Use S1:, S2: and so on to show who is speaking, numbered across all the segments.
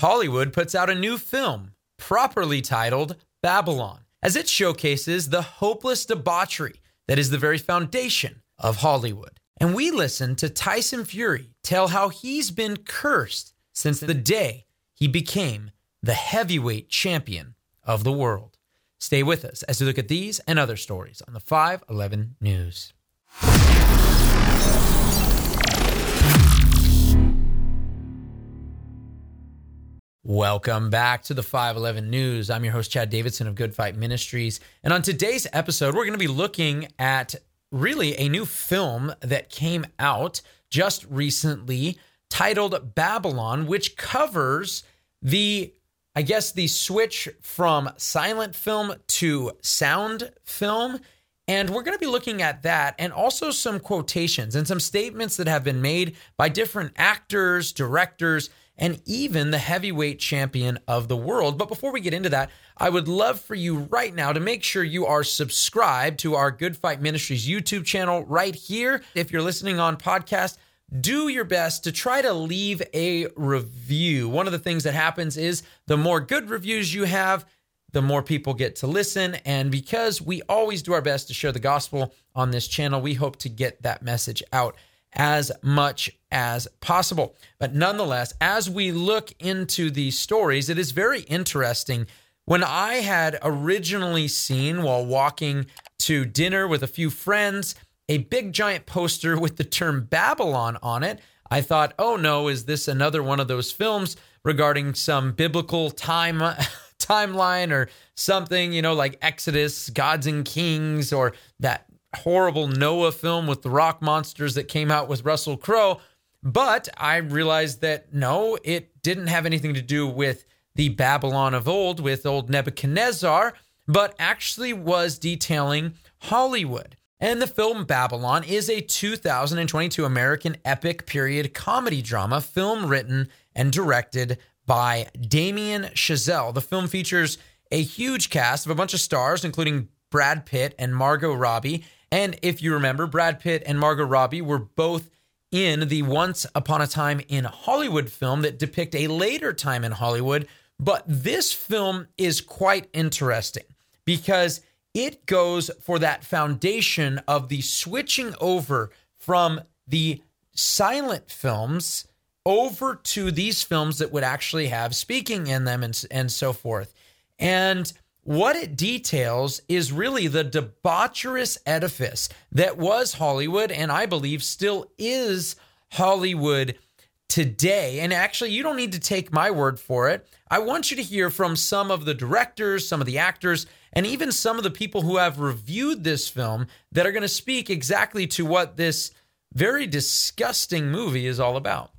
S1: Hollywood puts out a new film, properly titled Babylon, as it showcases the hopeless debauchery that is the very foundation of Hollywood. And we listen to Tyson Fury tell how he's been cursed since the day he became the heavyweight champion of the world. Stay with us as we look at these and other stories on the 511 News. Welcome back to the 511 News. I'm your host, Chad Davidson of Good Fight Ministries. And on today's episode, we're going to be looking at really a new film that came out just recently titled Babylon, which covers the, I guess, the switch from silent film to sound film. And we're going to be looking at that and also some quotations and some statements that have been made by different actors, directors, and even the heavyweight champion of the world. But before we get into that, I would love for you right now to make sure you are subscribed to our Good Fight Ministries YouTube channel right here. If you're listening on podcast, do your best to try to leave a review. One of the things that happens is the more good reviews you have, the more people get to listen. And because we always do our best to share the gospel on this channel, we hope to get that message out as much as possible. But nonetheless, as we look into these stories, it is very interesting. When I had originally seen while walking to dinner with a few friends a big giant poster with the term Babylon on it, I thought, oh no, is this another one of those films regarding some biblical time timeline or something, you know, like Exodus, Gods and Kings, or that horrible Noah film with the rock monsters that came out with Russell Crowe. But I realized that no, it didn't have anything to do with the Babylon of old with old Nebuchadnezzar, but actually was detailing Hollywood. And the film Babylon is a 2022 American epic period comedy drama film written and directed by Damien Chazelle. The film features a huge cast of a bunch of stars, including Brad Pitt and Margot Robbie, and if you remember, Brad Pitt and Margot Robbie were both in the Once Upon a Time in Hollywood film that depict a later time in Hollywood. But this film is quite interesting because it goes for that foundation of the switching over from the silent films over to these films that would actually have speaking in them and, and so forth. And what it details is really the debaucherous edifice that was Hollywood and I believe still is Hollywood today. And actually, you don't need to take my word for it. I want you to hear from some of the directors, some of the actors, and even some of the people who have reviewed this film that are going to speak exactly to what this very disgusting movie is all about.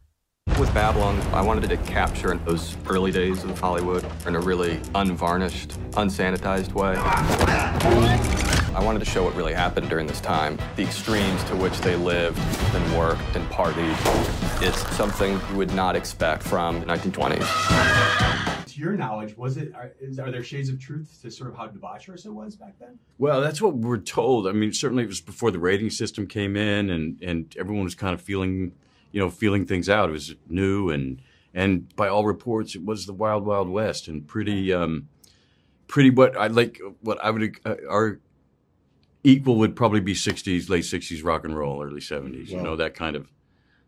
S2: With Babylon, I wanted to capture those early days of Hollywood in a really unvarnished, unsanitized way. I wanted to show what really happened during this time, the extremes to which they lived and worked and partied. It's something you would not expect from the 1920s.
S3: To your knowledge, was it are, is, are there shades of truth to sort of how debaucherous it was back then?
S4: Well, that's what we're told. I mean, certainly it was before the rating system came in, and and everyone was kind of feeling you know, feeling things out. It was new and and by all reports, it was the wild, wild west and pretty, um, pretty. What I like, what I would uh, our equal would probably be '60s, late '60s rock and roll, early '70s. You know, that kind of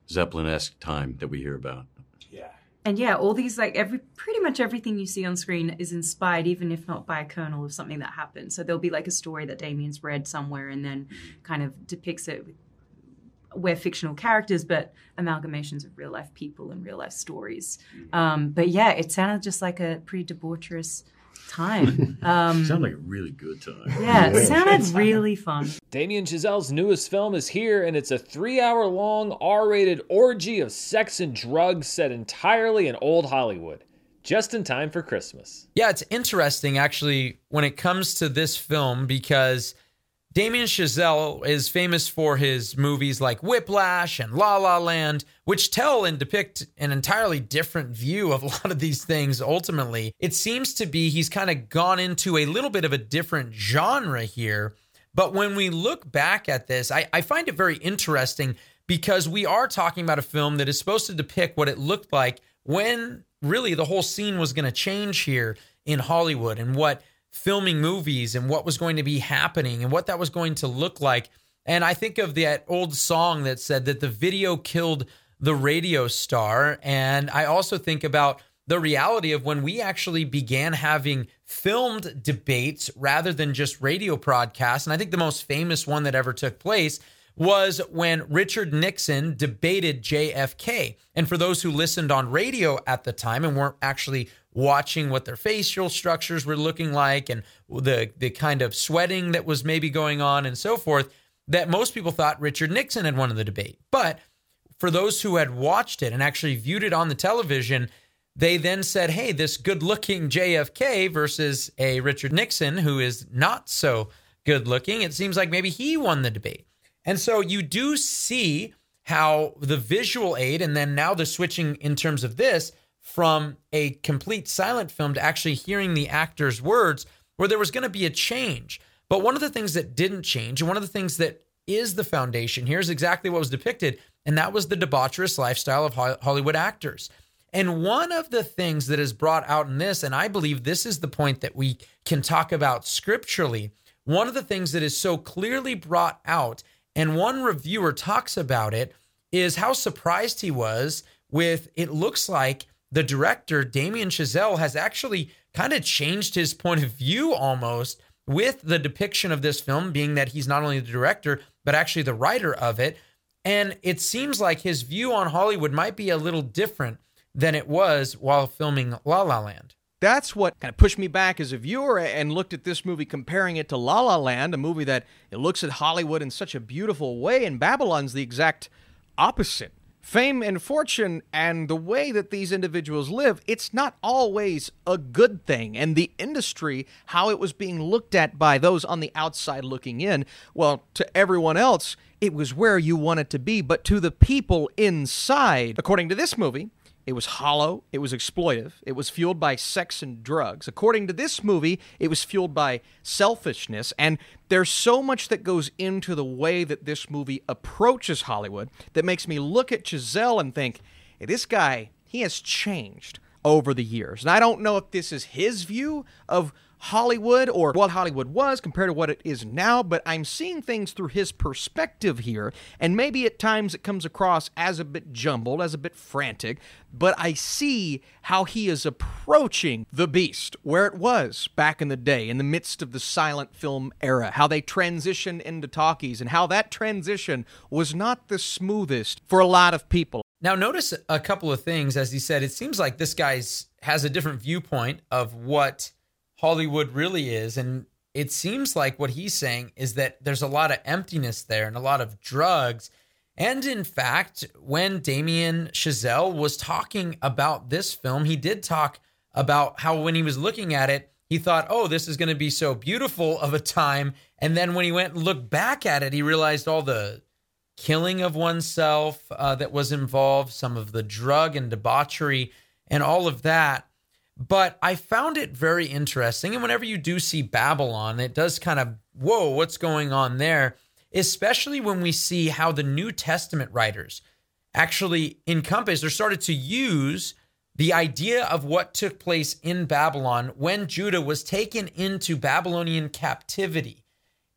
S4: Zeppelin esque time that we hear about.
S3: Yeah.
S5: And yeah, all these like every pretty much everything you see on screen is inspired, even if not by a kernel of something that happened. So there'll be like a story that Damien's read somewhere and then kind of depicts it with we're fictional characters, but amalgamations of real life people and real life stories. Um, but yeah, it sounded just like a pretty debaucherous time. Um,
S4: Sounded like a really good time.
S5: yeah, it sounded really fun.
S6: Damien Chazelle's newest film is here, and it's a three hour long R rated orgy of sex and drugs set entirely in old Hollywood, just in time for Christmas.
S1: Yeah, it's interesting actually when it comes to this film because Damien Chazelle is famous for his movies like Whiplash and La La Land, which tell and depict an entirely different view of a lot of these things ultimately. It seems to be he's kind of gone into a little bit of a different genre here. But when we look back at this, I, I find it very interesting because we are talking about a film that is supposed to depict what it looked like when really the whole scene was going to change here in Hollywood and what filming movies and what was going to be happening and what that was going to look like. And I think of that old song that said that the video killed the radio star. And I also think about the reality of when we actually began having filmed debates rather than just radio broadcasts. And I think the most famous one that ever took place was when Richard Nixon debated JFK. And for those who listened on radio at the time and weren't actually watching what their facial structures were looking like and the the kind of sweating that was maybe going on and so forth, that most people thought Richard Nixon had won the debate. But for those who had watched it and actually viewed it on the television, they then said, hey, this good looking JFK versus a Richard Nixon who is not so good looking, it seems like maybe he won the debate. And so you do see how the visual aid, and then now the switching in terms of this from a complete silent film to actually hearing the actor's words, where there was going to be a change. But one of the things that didn't change, and one of the things that is the foundation here is exactly what was depicted, and that was the debaucherous lifestyle of Hollywood actors. And one of the things that is brought out in this, and I believe this is the point that we can talk about scripturally, one of the things that is so clearly brought out and one reviewer talks about it is how surprised he was with it looks like the director, Damien Chazelle, has actually kind of changed his point of view almost with the depiction of this film, being that he's not only the director, but actually the writer of it. And it seems like his view on Hollywood might be a little different than it was while filming La La Land
S7: that's what kind of pushed me back as a viewer and looked at this movie comparing it to La La Land, a movie that it looks at Hollywood in such a beautiful way, and Babylon's the exact opposite. Fame and fortune and the way that these individuals live, it's not always a good thing. And the industry, how it was being looked at by those on the outside looking in, well, to everyone else, it was where you wanted to be. But to the people inside, according to this movie, it was hollow, it was exploitive, it was fueled by sex and drugs. According to this movie, it was fueled by selfishness, and there's so much that goes into the way that this movie approaches Hollywood that makes me look at Chazelle and think, hey, this guy, he has changed over the years. And I don't know if this is his view of Hollywood or what Hollywood was compared to what it is now, but I'm seeing things through his perspective here, and maybe at times it comes across as a bit jumbled, as a bit frantic, but I see how he is approaching the beast where it was back in the day, in the midst of the silent film era, how they transitioned into talkies, and how that transition was not the smoothest for a lot of people.
S1: Now, notice a couple of things. As he said, it seems like this guy's has a different viewpoint of what Hollywood really is. And it seems like what he's saying is that there's a lot of emptiness there and a lot of drugs. And in fact, when Damien Chazelle was talking about this film, he did talk about how when he was looking at it, he thought, oh, this is going to be so beautiful of a time. And then when he went and looked back at it, he realized all the killing of oneself uh, that was involved, some of the drug and debauchery, and all of that. But I found it very interesting. And whenever you do see Babylon, it does kind of, whoa, what's going on there? Especially when we see how the New Testament writers actually encompassed or started to use the idea of what took place in Babylon when Judah was taken into Babylonian captivity.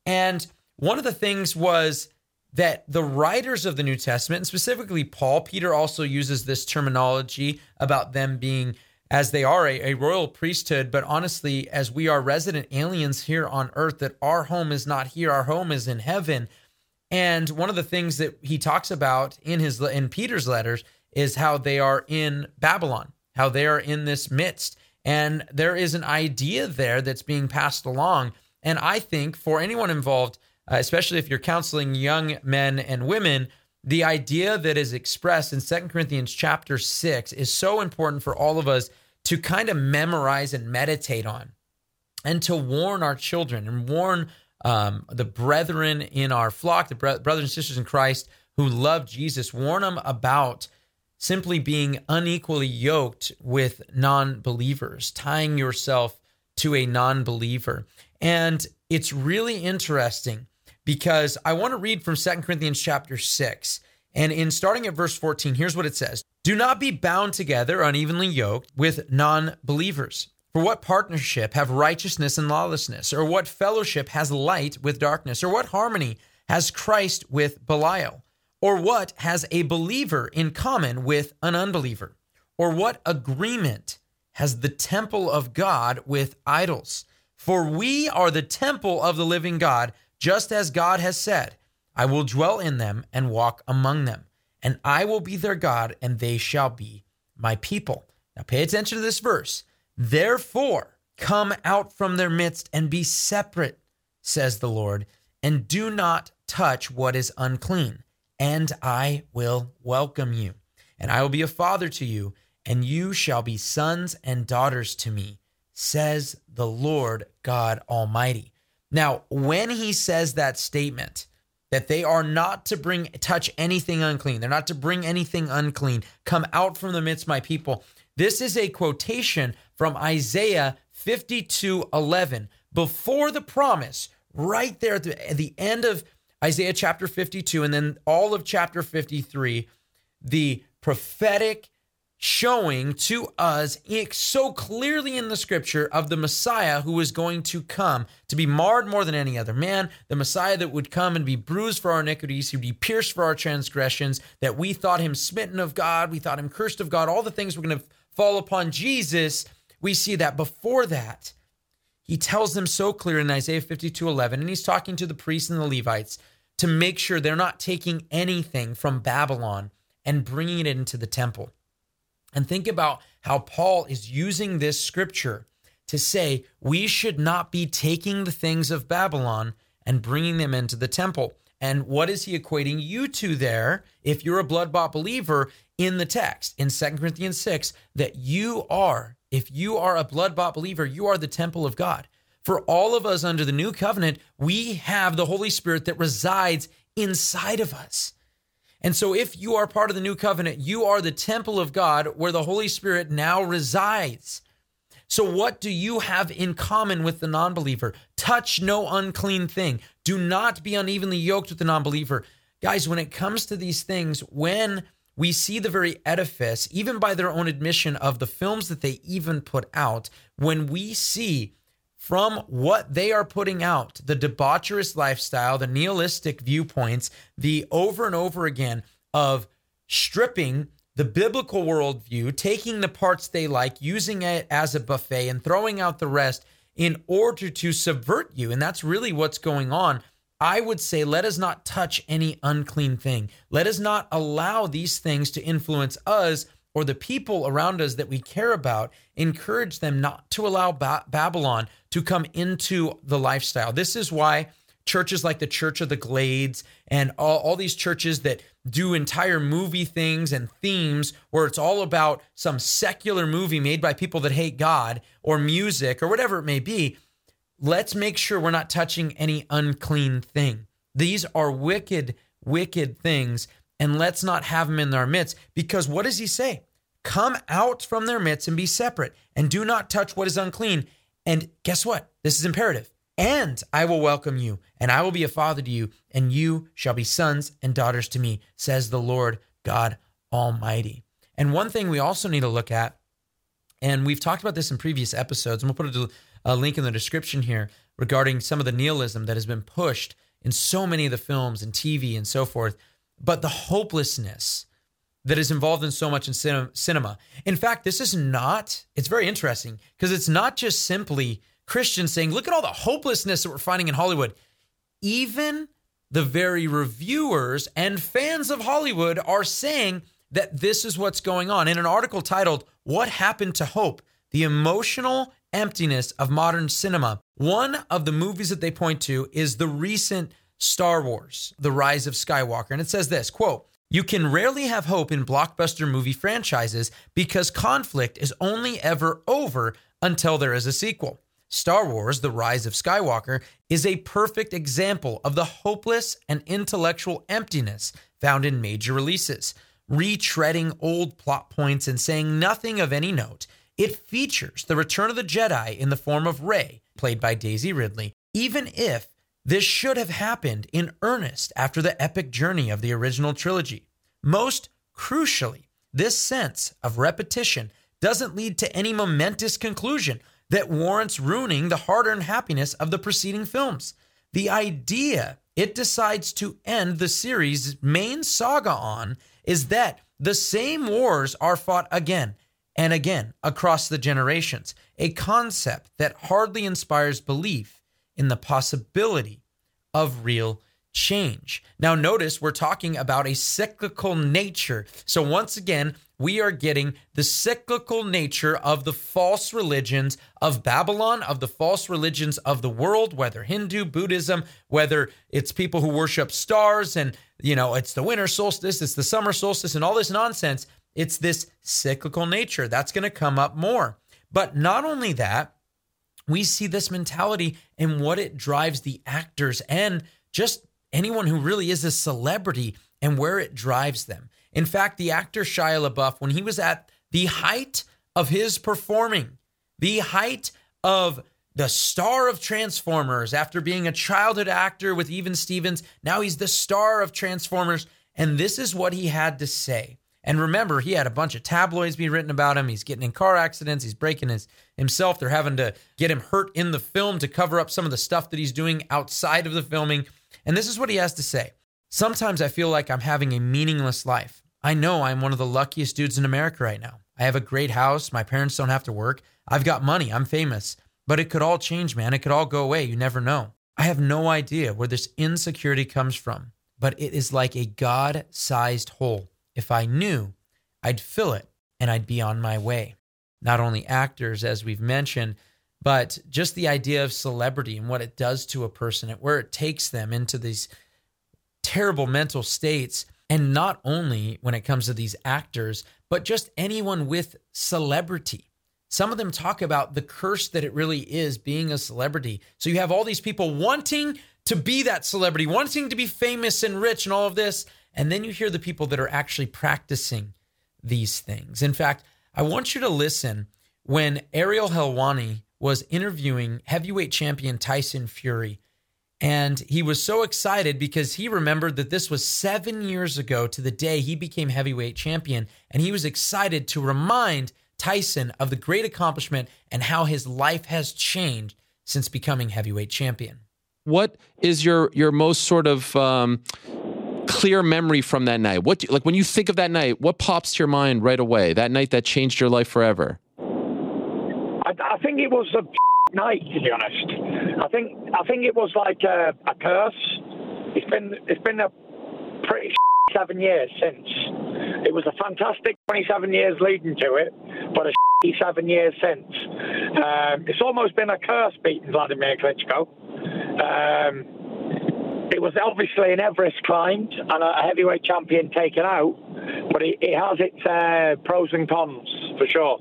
S1: And one of the things was that the writers of the New Testament, and specifically Paul, Peter also uses this terminology about them being as they are a, a, royal priesthood, but honestly, as we are resident aliens here on earth, that our home is not here, our home is in heaven. And one of the things that he talks about in his in Peter's letters is how they are in Babylon, how they are in this midst. And there is an idea there that's being passed along. And I think for anyone involved, uh, especially if you're counseling young men and women, the idea that is expressed in Second Corinthians chapter 6 is so important for all of us to kind of memorize and meditate on and to warn our children and warn um, the brethren in our flock, the bre- brothers and sisters in Christ who love Jesus, warn them about simply being unequally yoked with non believers, tying yourself to a non believer. And it's really interesting because I want to read from Second Corinthians chapter 6. And in starting at verse 14, here's what it says Do not be bound together, unevenly yoked with non believers. For what partnership have righteousness and lawlessness? Or what fellowship has light with darkness? Or what harmony has Christ with Belial? Or what has a believer in common with an unbeliever? Or what agreement has the temple of God with idols? For we are the temple of the living God, just as God has said, I will dwell in them and walk among them and I will be their God, and they shall be my people. Now pay attention to this verse. Therefore, come out from their midst and be separate, says the Lord, and do not touch what is unclean, and I will welcome you. And I will be a father to you, and you shall be sons and daughters to me, says the Lord God Almighty. Now, when he says that statement, that they are not to bring touch anything unclean. They're not to bring anything unclean. Come out from the midst, my people. This is a quotation from Isaiah 52 11. Before the promise, right there at the, at the end of Isaiah chapter 52, and then all of chapter 53, the prophetic showing to us so clearly in the scripture of the Messiah who was going to come to be marred more than any other man, the Messiah that would come and be bruised for our iniquities, he'd be pierced for our transgressions, that we thought him smitten of God, we thought him cursed of God, all the things were going to fall upon Jesus. We see that before that, he tells them so clear in Isaiah 52 11, and he's talking to the priests and the Levites to make sure they're not taking anything from Babylon and bringing it into the temple. And think about how Paul is using this scripture to say we should not be taking the things of Babylon and bringing them into the temple. And what is he equating you to there if you're a blood bought believer in the text in 2 Corinthians 6 that you are, if you are a blood bought believer, you are the temple of God. For all of us under the new covenant, we have the Holy Spirit that resides inside of us. And so, if you are part of the new covenant, you are the temple of God where the Holy Spirit now resides. So, what do you have in common with the non believer? Touch no unclean thing. Do not be unevenly yoked with the non believer. Guys, when it comes to these things, when we see the very edifice, even by their own admission of the films that they even put out, when we see from what they are putting out the debaucherous lifestyle, the nihilistic viewpoints, the over and over again of stripping the biblical worldview, taking the parts they like, using it as a buffet, and throwing out the rest in order to subvert you. And that's really what's going on. I would say, let us not touch any unclean thing. Let us not allow these things to influence us or the people around us that we care about, encourage them not to allow ba- Babylon to come into the lifestyle. This is why churches like the Church of the Glades and all, all these churches that do entire movie things and themes where it's all about some secular movie made by people that hate God or music or whatever it may be. Let's make sure we're not touching any unclean thing. These are wicked, wicked things and let's not have them in our midst. Because what does he say? Come out from their midst and be separate, and do not touch what is unclean. And guess what? This is imperative. And I will welcome you, and I will be a father to you, and you shall be sons and daughters to me, says the Lord God Almighty. And one thing we also need to look at, and we've talked about this in previous episodes, and we'll put a, link in the description here regarding some of the nihilism that has been pushed in so many of the films and TV and so forth but the hopelessness that is involved in so much in cinema. In fact, this is not, it's very interesting because it's not just simply Christians saying, look at all the hopelessness that we're finding in Hollywood. Even the very reviewers and fans of Hollywood are saying that this is what's going on. In an article titled, What Happened to Hope? The Emotional Emptiness of Modern Cinema. One of the movies that they point to is the recent Star Wars, The Rise of Skywalker. And it says this quote, you can rarely have hope in blockbuster movie franchises because conflict is only ever over until there is a sequel. Star Wars The Rise of Skywalker is a perfect example of the hopeless and intellectual emptiness found in major releases. Retreading old plot points and saying nothing of any note, it features the return of the Jedi in the form of Rey, played by Daisy Ridley, even if this should have happened in earnest after the epic journey of the original trilogy. Most crucially, this sense of repetition doesn't lead to any momentous conclusion that warrants ruining the hard earned happiness of the preceding films. The idea it decides to end the series' main saga on is that the same wars are fought again and again across the generations, a concept that hardly inspires belief in the possibility of real change. Now, notice we're talking about a cyclical nature. So, once again, we are getting the cyclical nature of the false religions of Babylon, of the false religions of the world, whether Hindu, Buddhism, whether it's people who worship stars and, you know, it's the winter solstice, it's the summer solstice, and all this nonsense. It's this cyclical nature that's going to come up more. But not only that, we see this mentality and what it drives the actors and just anyone who really is a celebrity and where it drives them. In fact, the actor Shia LaBeouf, when he was at the height of his performing, the height of the star of Transformers, after being a childhood actor with Even Stevens, now he's the star of Transformers. And this is what he had to say. And remember, he had a bunch of tabloids being written about him. He's getting in car accidents. He's breaking his himself. They're having to get him hurt in the film to cover up some of the stuff that he's doing outside of the filming. And this is what he has to say. Sometimes I feel like I'm having a meaningless life. I know I'm one of the luckiest dudes in America right now. I have a great house. My parents don't have to work. I've got money. I'm famous. But it could all change, man. It could all go away. You never know. I have no idea where this insecurity comes from, but it is like a God sized hole. If I knew, I'd fill it and I'd be on my way. Not only actors, as we've mentioned, but just the idea of celebrity and what it does to a person and where it takes them into these terrible mental states. And not only when it comes to these actors, but just anyone with celebrity. Some of them talk about the curse that it really is being a celebrity. So you have all these people wanting to be that celebrity, wanting to be famous and rich and all of this. And then you hear the people that are actually practicing these things. In fact, I want you to listen when Ariel Helwani was interviewing heavyweight champion Tyson Fury. And he was so excited because he remembered that this was seven years ago to the day he became heavyweight champion. And he was excited to remind Tyson of the great accomplishment and how his life has changed since becoming heavyweight champion.
S8: What is your your most sort of um, clear memory from that night? What do, like when you think of that night, what pops to your mind right away? That night that changed your life forever.
S9: I, I think it was a night, to be honest. I think I think it was like a, a curse. It's been it's been a pretty seven years since. It was a fantastic 27 years leading to it, but a seven years since. Um, it's almost been a curse beating Vladimir Klitschko. Um, it was obviously an Everest climbed and a heavyweight champion taken out, but it, it has its uh, pros and cons for sure.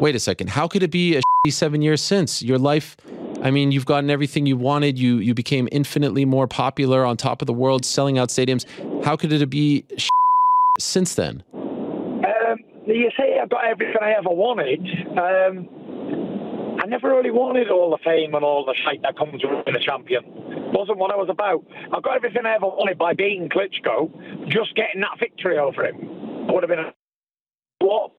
S8: Wait a second. How could it be a seven years since your life? I mean, you've gotten everything you wanted. You you became infinitely more popular on top of the world, selling out stadiums. How could it be since then?
S9: Um, you say I've got everything I ever wanted. Um, I never really wanted all the fame and all the shite that comes with being a champion. Wasn't what I was about. I got everything I ever wanted by beating Klitschko, just getting that victory over him. Would have been a what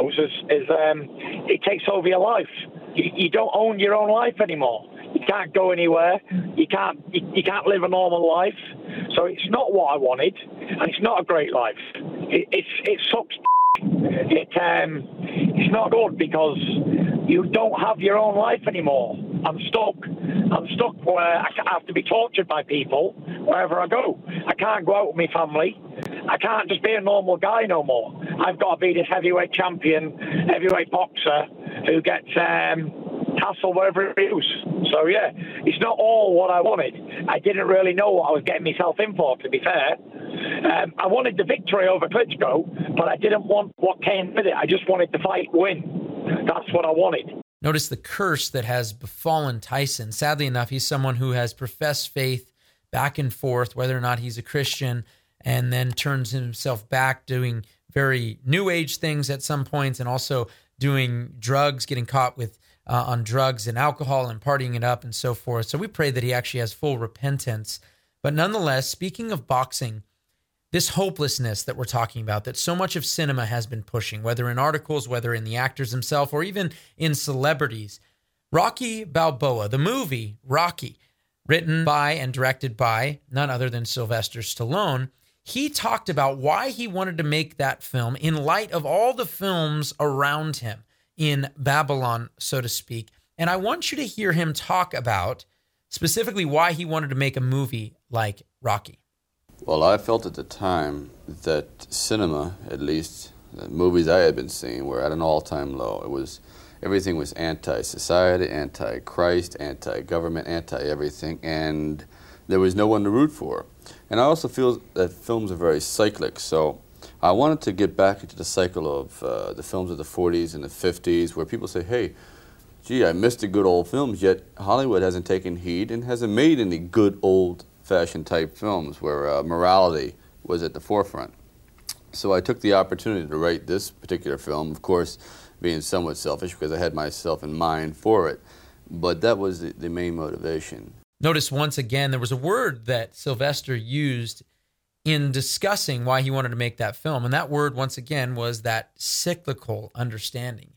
S9: is, is um, it takes over your life. You, you, don't own your own life anymore. You can't go anywhere. You can't you, you, can't live a normal life. So it's not what I wanted, and it's not a great life. It, it's it sucks. It um, it's not good because you don't have your own life anymore. I'm stuck. I'm stuck where I have to be tortured by people wherever I go. I can't go out with my family. I can't just be a normal guy no more. I've got to be this heavyweight champion, heavyweight boxer who gets um, hassle wherever it is. So yeah, it's not all what I wanted. I didn't really know what I was getting myself in for, to be fair. Um, I wanted the victory over Klitschko, but I didn't want what came with it. I just wanted the fight win. That's what I wanted.
S1: Notice the curse that has befallen Tyson. Sadly enough, he's someone who has professed faith back and forth, whether or not he's a Christian, and then turns himself back doing very new age things at some points and also doing drugs, getting caught with uh, on drugs and alcohol and partying it up and so forth. So we pray that he actually has full repentance. But nonetheless, speaking of boxing, this hopelessness that we're talking about that so much of cinema has been pushing, whether in articles, whether in the actors themselves, or even in celebrities. Rocky Balboa, the movie Rocky, written by and directed by none other than Sylvester Stallone, he talked about why he wanted to make that film in light of all the films around him in Babylon, so to speak. And I want you to hear him talk about specifically why he wanted to make a movie like Rocky.
S10: Well, I felt at the time that cinema, at least the movies I had been seeing, were at an all-time low. It was everything was anti-society, anti-Christ, anti-government, anti-everything, and there was no one to root for. And I also feel that films are very cyclic, so I wanted to get back into the cycle of uh, the films of the 40s and the 50s, where people say, "Hey, gee, I missed the good old films." Yet Hollywood hasn't taken heed and hasn't made any good old fashion type films where uh, morality was at the forefront. So I took the opportunity to write this particular film, of course, being somewhat selfish because I had myself in mind for it. But that was the, the main motivation.
S1: Notice once again, there was a word that Sylvester used in discussing why he wanted to make that film. And that word, once again, was that cyclical understanding.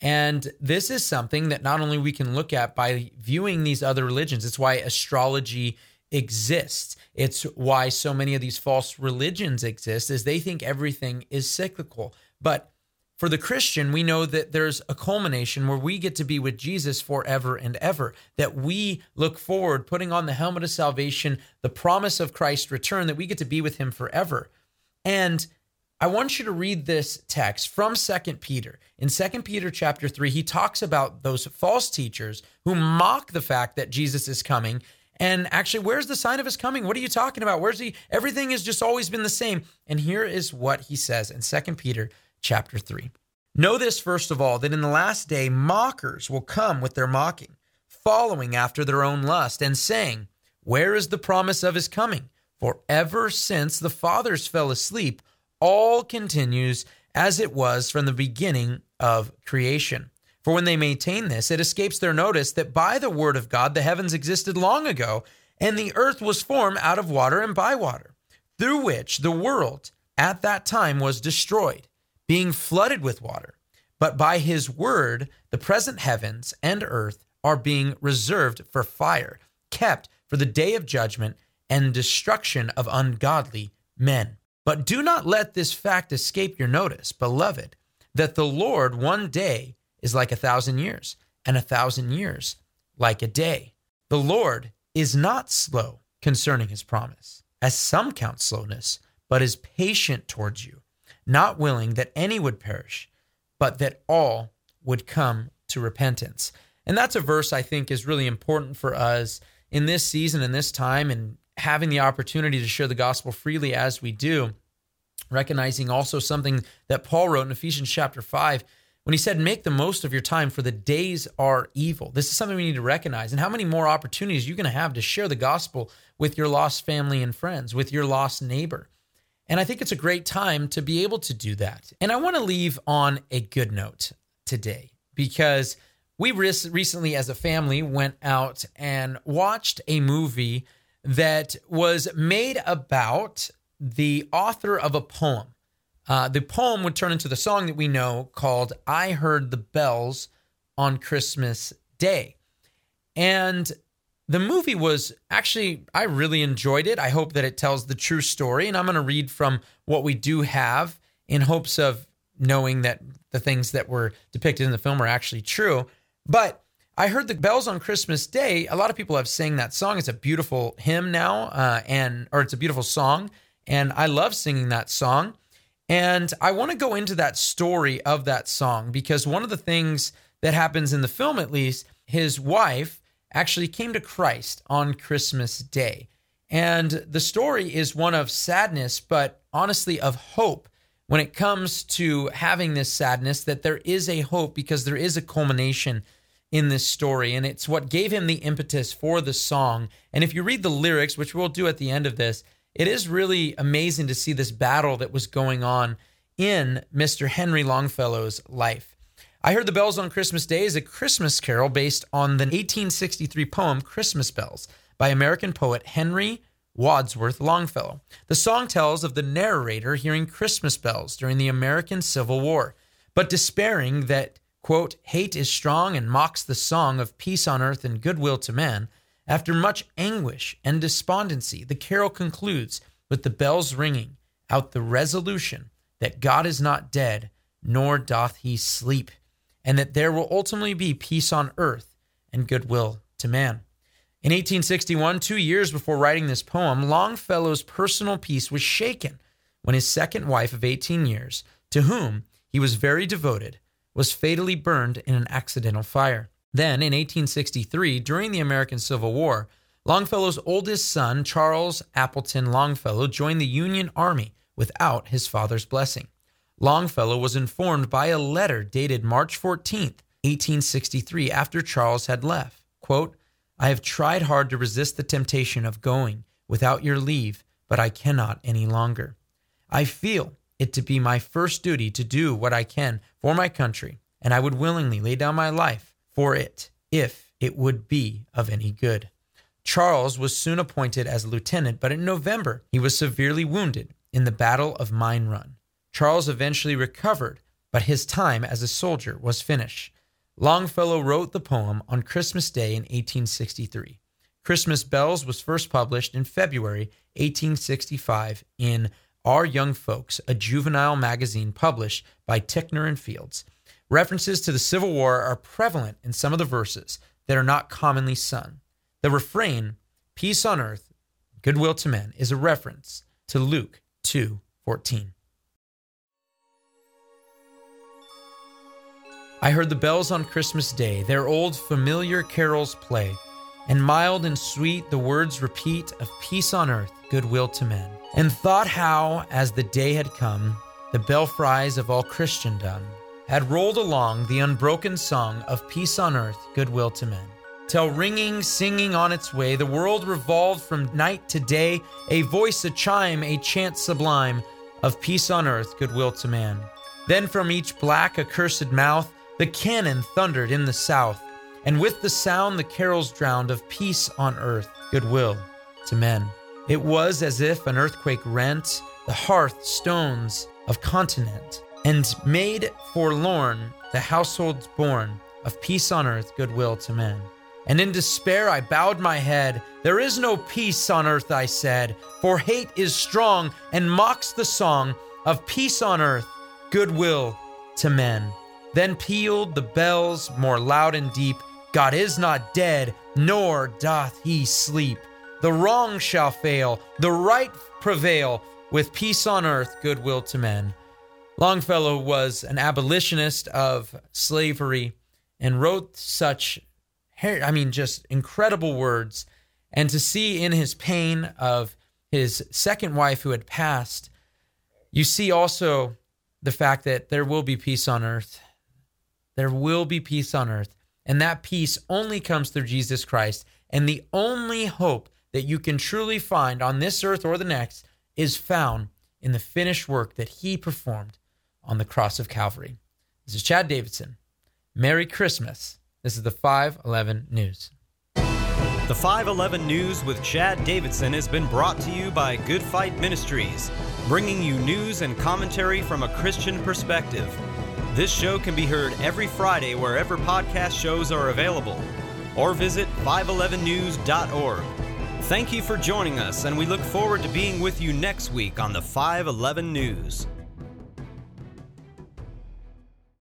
S1: And this is something that not only we can look at by viewing these other religions, it's why astrology exists. It's why so many of these false religions exist is they think everything is cyclical. But for the Christian, we know that there's a culmination where we get to be with Jesus forever and ever, that we look forward, putting on the helmet of salvation, the promise of Christ's return, that we get to be with him forever. And I want you to read this text from Second Peter. In Second Peter chapter 3, he talks about those false teachers who mock the fact that Jesus is coming and actually, where's the sign of his coming? What are you talking about? Where's he? Everything has just always been the same. And here is what he says in Second Peter chapter 3. Know this first of all, that in the last day mockers will come with their mocking, following after their own lust, and saying, Where is the promise of his coming? For ever since the fathers fell asleep, all continues as it was from the beginning of creation. For when they maintain this, it escapes their notice that by the word of God the heavens existed long ago, and the earth was formed out of water and by water, through which the world at that time was destroyed, being flooded with water. But by his word, the present heavens and earth are being reserved for fire, kept for the day of judgment and destruction of ungodly men. But do not let this fact escape your notice, beloved, that the Lord one day is like a thousand years, and a thousand years like a day. The Lord is not slow concerning his promise, as some count slowness, but is patient towards you, not willing that any would perish, but that all would come to repentance. And that's a verse I think is really important for us in this season and this time and having the opportunity to share the gospel freely as we do, recognizing also something that Paul wrote in Ephesians chapter 5 when he said, Make the most of your time, for the days are evil. This is something we need to recognize. And how many more opportunities are you're going to have to share the gospel with your lost family and friends, with your lost neighbor. And I think it's a great time to be able to do that. And I want to leave on a good note today because we recently, as a family, went out and watched a movie that was made about the author of a poem uh, the poem would turn into the song that we know called I Heard the Bells on Christmas Day. And the movie was actually, I really enjoyed it. I hope that it tells the true story. And I'm going to read from what we do have in hopes of knowing that the things that were depicted in the film are actually true. But I heard the bells on Christmas Day. A lot of people have sang that song. It's a beautiful hymn now, uh, and or it's a beautiful song, and I love singing that song. And I want to go into that story of that song because one of the things that happens in the film, at least, his wife actually came to Christ on Christmas Day. And the story is one of sadness, but honestly of hope when it comes to having this sadness, that there is a hope because there is a culmination in this story. And it's what gave him the impetus for the song. And if you read the lyrics, which we'll do at the end of this, it is really amazing to see this battle that was going on in Mr. Henry Longfellow's life. I Heard the Bells on Christmas Day is a Christmas carol based on the 1863 poem Christmas Bells by American poet Henry Wadsworth Longfellow. The song tells of the narrator hearing Christmas bells during the American Civil War, but despairing that, quote, hate is strong and mocks the song of peace on earth and goodwill to men. After much anguish and despondency, the carol concludes with the bells ringing out the resolution that God is not dead, nor doth he sleep, and that there will ultimately be peace on earth and goodwill to man. In 1861, two years before writing this poem, Longfellow's personal peace was shaken when his second wife of 18 years, to whom he was very devoted, was fatally burned in an accidental fire. Then, in 1863, during the American Civil War, Longfellow's oldest son, Charles Appleton Longfellow, joined the Union Army without his father's blessing. Longfellow was informed by a letter dated March 14, 1863, after Charles had left. Quote, I have tried hard to resist the temptation of going without your leave, but I cannot any longer. I feel it to be my first duty to do what I can for my country, and I would willingly lay down my life for it if it would be of any good. Charles was soon appointed as lieutenant, but in November he was severely wounded in the Battle of Mine Run. Charles eventually recovered, but his time as a soldier was finished. Longfellow wrote the poem on Christmas Day in 1863. Christmas Bells was first published in February 1865 in Our Young Folks, a juvenile magazine published by Ticknor and Fields. References to the Civil War are prevalent in some of the verses that are not commonly sung. The refrain, Peace on earth, goodwill to men, is a reference to Luke 2:14. I heard the bells on Christmas Day, their old familiar carols play, and mild and sweet the words repeat of peace on earth, goodwill to men. And thought how, as the day had come, the belfries of all Christendom had rolled along the unbroken song of peace on earth, goodwill to men. Till ringing, singing on its way, the world revolved from night to day, a voice, a chime, a chant sublime of peace on earth, goodwill to man. Then from each black, accursed mouth, the cannon thundered in the south, and with the sound the carols drowned of peace on earth, goodwill to men. It was as if an earthquake rent the hearth stones of continent, and made forlorn the households born of peace on earth, goodwill to men. And in despair I bowed my head. There is no peace on earth, I said, for hate is strong and mocks the song of peace on earth, goodwill to men. Then pealed the bells more loud and deep God is not dead, nor doth he sleep. The wrong shall fail, the right prevail, with peace on earth, goodwill to men. Longfellow was an abolitionist of slavery and wrote such, I mean, just incredible words. And to see in his pain of his second wife who had passed, you see also the fact that there will be peace on earth there will be peace on earth. And that peace only comes through Jesus Christ. And the only hope that you can truly find on this earth or the next is found in the finished work that he performed on the cross of Calvary. This is Chad Davidson. Merry Christmas. This is the 511 News.
S11: The 511 News with Chad Davidson has been brought to you by Good Fight Ministries, bringing you news and commentary from a Christian perspective. This show can be heard every Friday wherever podcast shows are available, or visit 511news.org. Thank you for joining us, and we look forward to being with you next week on the 511 News.